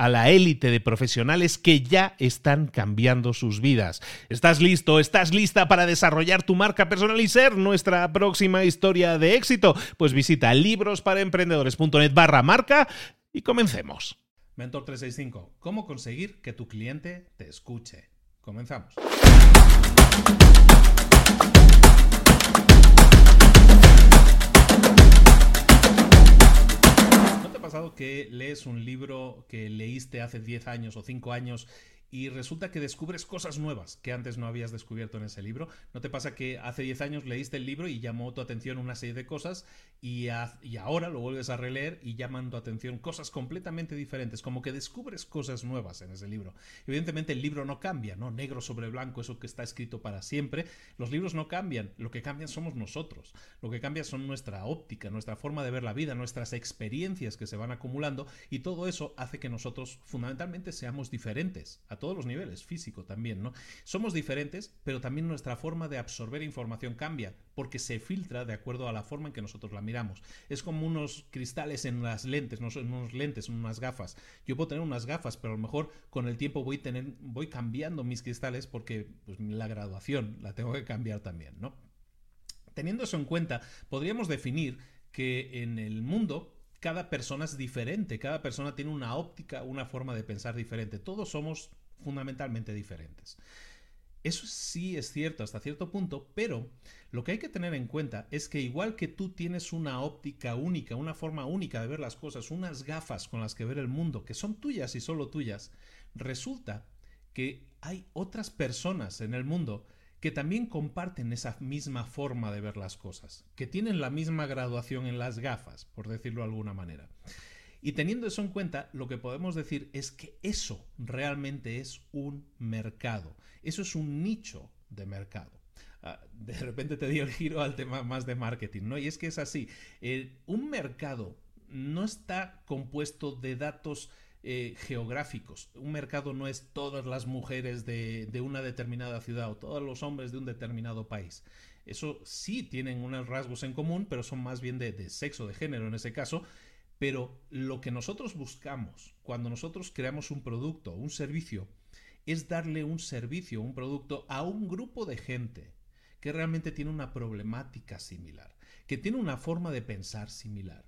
a la élite de profesionales que ya están cambiando sus vidas. ¿Estás listo? ¿Estás lista para desarrollar tu marca personal y ser nuestra próxima historia de éxito? Pues visita librosparaemprendedores.net barra marca y comencemos. Mentor 365, ¿cómo conseguir que tu cliente te escuche? Comenzamos. Que lees un libro que leíste hace 10 años o 5 años y resulta que descubres cosas nuevas que antes no habías descubierto en ese libro. ¿No te pasa que hace 10 años leíste el libro y llamó tu atención una serie de cosas y, y, ahora lo vuelves a releer y llaman tu atención cosas completamente diferentes, como que descubres cosas nuevas en ese libro? Evidentemente el libro no cambia, ¿no? Negro sobre blanco, eso que está escrito para siempre. Los libros no cambian, lo que cambian somos nosotros. Lo que cambia son nuestra óptica, nuestra forma de ver la vida, nuestras experiencias que se van acumulando y todo eso hace que nosotros fundamentalmente seamos diferentes a todos los niveles, físico también, ¿no? Somos diferentes, pero también nuestra forma de absorber información cambia, porque se filtra de acuerdo a la forma en que nosotros la miramos. Es como unos cristales en las lentes, no son unos lentes, son unas gafas. Yo puedo tener unas gafas, pero a lo mejor con el tiempo voy, tener, voy cambiando mis cristales porque pues, la graduación la tengo que cambiar también, ¿no? Teniendo eso en cuenta, podríamos definir que en el mundo cada persona es diferente, cada persona tiene una óptica, una forma de pensar diferente. Todos somos fundamentalmente diferentes. Eso sí es cierto hasta cierto punto, pero lo que hay que tener en cuenta es que igual que tú tienes una óptica única, una forma única de ver las cosas, unas gafas con las que ver el mundo, que son tuyas y solo tuyas, resulta que hay otras personas en el mundo que también comparten esa misma forma de ver las cosas, que tienen la misma graduación en las gafas, por decirlo de alguna manera. Y teniendo eso en cuenta, lo que podemos decir es que eso realmente es un mercado. Eso es un nicho de mercado. Ah, de repente te di el giro al tema más de marketing, ¿no? Y es que es así. Un mercado no está compuesto de datos eh, geográficos. Un mercado no es todas las mujeres de, una determinada ciudad o todos los hombres de un determinado país. Eso sí tienen unos rasgos en común, pero son más bien de, de sexo, de género en ese caso, pero lo que nosotros buscamos cuando nosotros creamos un producto un servicio es darle un servicio, un producto a un grupo de gente que realmente tiene una problemática similar, que tiene una forma de pensar similar.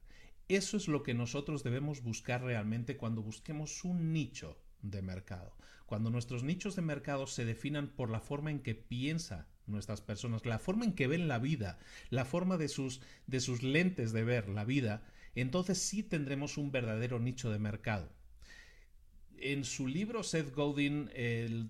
Eso es lo que nosotros debemos buscar realmente cuando busquemos un nicho de mercado. Cuando nuestros nichos de mercado se definan por la forma en que piensan nuestras personas, la forma en que ven la vida, la forma de sus, de sus lentes de ver la vida, entonces sí tendremos un verdadero nicho de mercado. En su libro Seth Godin,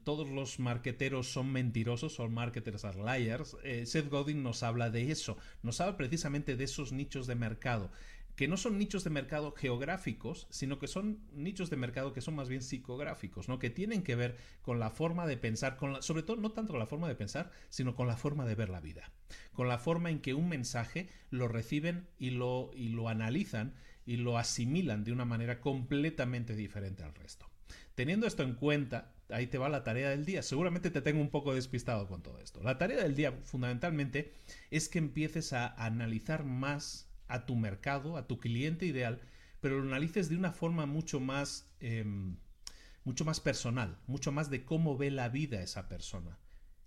todos los marqueteros son mentirosos, son marketers are liars, eh, Seth Godin nos habla de eso, nos habla precisamente de esos nichos de mercado. Que no son nichos de mercado geográficos, sino que son nichos de mercado que son más bien psicográficos, ¿no? Que tienen que ver con la forma de pensar, con la, sobre todo no tanto con la forma de pensar, sino con la forma de ver la vida, con la forma en que un mensaje lo reciben y lo, y lo analizan y lo asimilan de una manera completamente diferente al resto. Teniendo esto en cuenta, ahí te va la tarea del día. Seguramente te tengo un poco despistado con todo esto. La tarea del día, fundamentalmente, es que empieces a analizar más a tu mercado, a tu cliente ideal, pero lo analices de una forma mucho más, em, mucho más personal, mucho más de cómo ve la vida esa persona.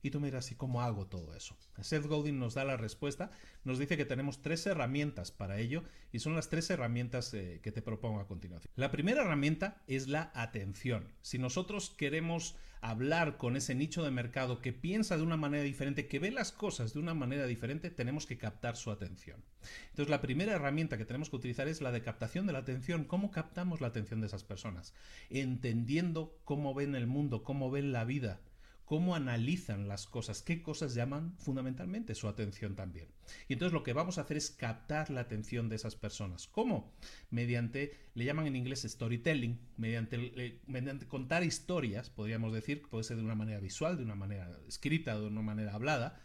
Y tú miras, ¿y cómo hago todo eso? Seth Godin nos da la respuesta, nos dice que tenemos tres herramientas para ello y son las tres herramientas eh, que te propongo a continuación. La primera herramienta es la atención. Si nosotros queremos hablar con ese nicho de mercado que piensa de una manera diferente, que ve las cosas de una manera diferente, tenemos que captar su atención. Entonces la primera herramienta que tenemos que utilizar es la de captación de la atención. ¿Cómo captamos la atención de esas personas? Entendiendo cómo ven el mundo, cómo ven la vida cómo analizan las cosas, qué cosas llaman fundamentalmente su atención también. Y entonces lo que vamos a hacer es captar la atención de esas personas. ¿Cómo? Mediante, le llaman en inglés storytelling, mediante, contar historias, podríamos decir, puede ser de una manera visual, de una manera escrita, de una manera hablada,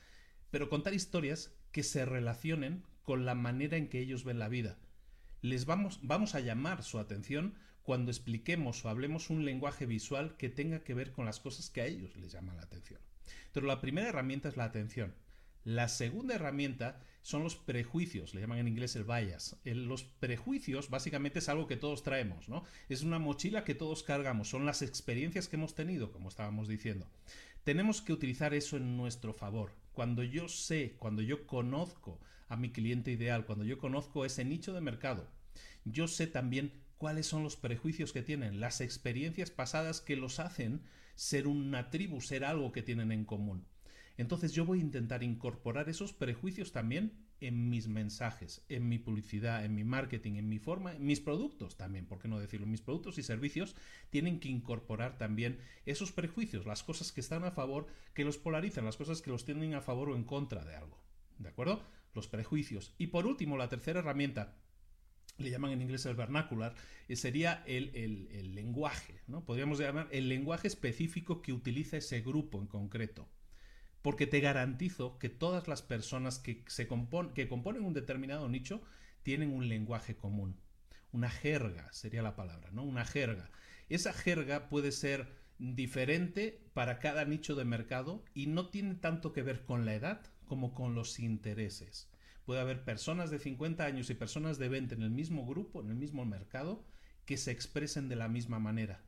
pero contar historias que se relacionen con la manera en que ellos ven la vida. Les vamos, vamos a llamar su atención cuando expliquemos o hablemos un lenguaje visual que tenga que ver con las cosas que a ellos les llaman la atención. Pero la primera herramienta es la atención. La segunda herramienta son los prejuicios, le llaman en inglés el bias. los prejuicios básicamente es algo que todos traemos, ¿no? Es una mochila que todos cargamos, son las experiencias que hemos tenido, como estábamos diciendo. Tenemos que utilizar eso en nuestro favor. Cuando yo sé, cuando yo conozco a mi cliente ideal, cuando yo conozco ese nicho de mercado, yo sé también cuáles son los prejuicios que tienen, las experiencias pasadas que los hacen ser una tribu, ser algo que tienen en común. Entonces yo voy a intentar incorporar esos prejuicios también en mis mensajes, en mi publicidad, en mi marketing, en mi forma, en mis productos también, ¿por qué no decirlo? Mis productos y servicios tienen que incorporar también esos prejuicios, las cosas que están a favor, que los polarizan, las cosas que los tienen a favor o en contra de algo. ¿De acuerdo? Los prejuicios. Y por último, la tercera herramienta le llaman en inglés el vernacular, eh, sería el, lenguaje, ¿no? Podríamos llamar el lenguaje específico que utiliza ese grupo en concreto. Porque te garantizo que todas las personas que, se que componen un determinado nicho tienen un lenguaje común. Una jerga sería la palabra, ¿no? Una jerga. Esa jerga puede ser diferente para cada nicho de mercado y no tiene tanto que ver con la edad como con los intereses puede haber personas de 50 años y personas de 20 en el mismo grupo, en el mismo mercado, que se expresen de la misma manera.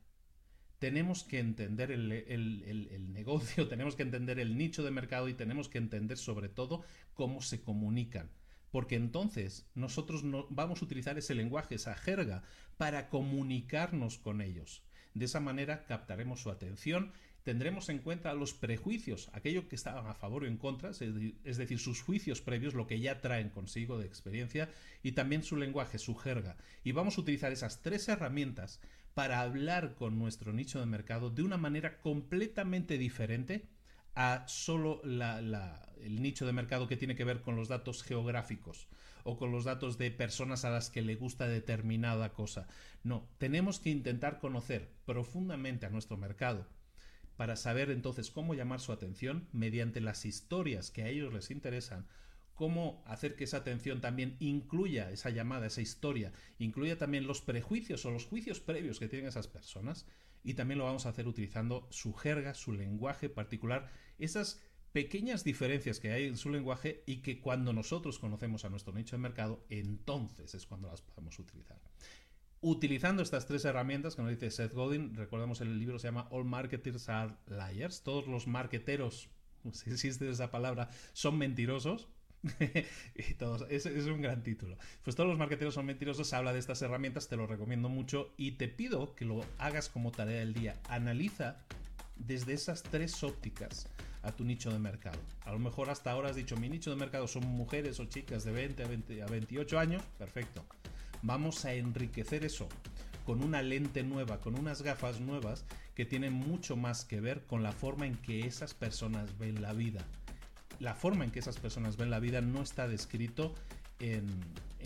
Tenemos que entender el, negocio, tenemos que entender el nicho de mercado y tenemos que entender sobre todo cómo se comunican. Porque entonces nosotros no, vamos a utilizar ese lenguaje, esa jerga, para comunicarnos con ellos. De esa manera captaremos su atención tendremos en cuenta los prejuicios, aquello que estaban a favor o en contra, es decir, sus juicios previos, lo que ya traen consigo de experiencia, y también su lenguaje, su jerga. Y vamos a utilizar esas tres herramientas para hablar con nuestro nicho de mercado de una manera completamente diferente a solo el nicho de mercado que tiene que ver con los datos geográficos o con los datos de personas a las que le gusta determinada cosa. No, tenemos que intentar conocer profundamente a nuestro mercado para saber entonces cómo llamar su atención mediante las historias que a ellos les interesan, cómo hacer que esa atención también incluya esa llamada, esa historia, incluya también los prejuicios o los juicios previos que tienen esas personas y también lo vamos a hacer utilizando su jerga, su lenguaje particular, esas pequeñas diferencias que hay en su lenguaje y que cuando nosotros conocemos a nuestro nicho de mercado, entonces es cuando las podemos utilizar utilizando estas tres herramientas que nos dice Seth Godin, recordemos el libro se llama All Marketers Are Liars, todos los marketeros, si existe esa palabra, son mentirosos. y todos, es, es, un gran título. Pues todos los marketeros son mentirosos, habla de estas herramientas, te lo recomiendo mucho y te pido que lo hagas como tarea del día. Analiza desde esas tres ópticas a tu nicho de mercado. A lo mejor hasta ahora has dicho, mi nicho de mercado son mujeres o chicas de 20 a, 20 a 28 años, perfecto vamos a enriquecer eso con una lente nueva, con unas gafas nuevas que tienen mucho más que ver con la forma en que esas personas ven la vida. la forma en que esas personas ven la vida no está descrito en,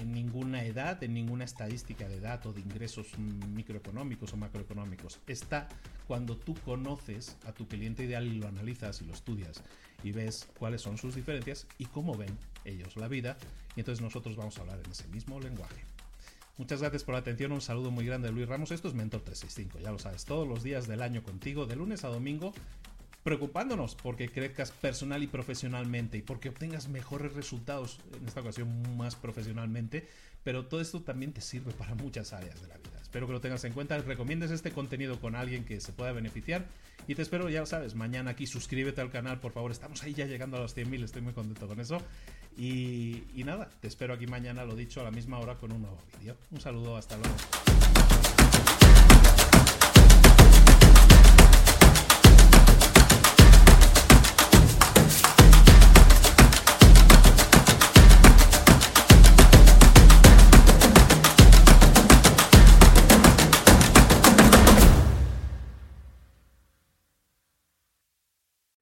ninguna edad, en ninguna estadística de edad o de ingresos microeconómicos o macroeconómicos. Está cuando tú conoces a tu cliente ideal y lo analizas y lo estudias y ves cuáles son sus diferencias y cómo ven ellos la vida. Y entonces nosotros vamos a hablar en ese mismo lenguaje. Muchas gracias por la atención, un saludo muy grande de Luis Ramos. Esto es Mentor 365, ya lo sabes, todos los días del año contigo, de lunes a domingo, preocupándonos porque crezcas personal y profesionalmente y porque obtengas mejores resultados, en esta ocasión más profesionalmente, pero todo esto también te sirve para muchas áreas de la vida. Espero que lo tengas en cuenta, recomiendes este contenido con alguien que se pueda beneficiar y te espero, ya sabes, mañana aquí suscríbete al canal, por favor, estamos ahí ya llegando a los 100.000, estoy muy contento con eso. Y, y nada, te espero aquí mañana, lo dicho, a la misma hora con un nuevo vídeo. Un saludo, hasta luego.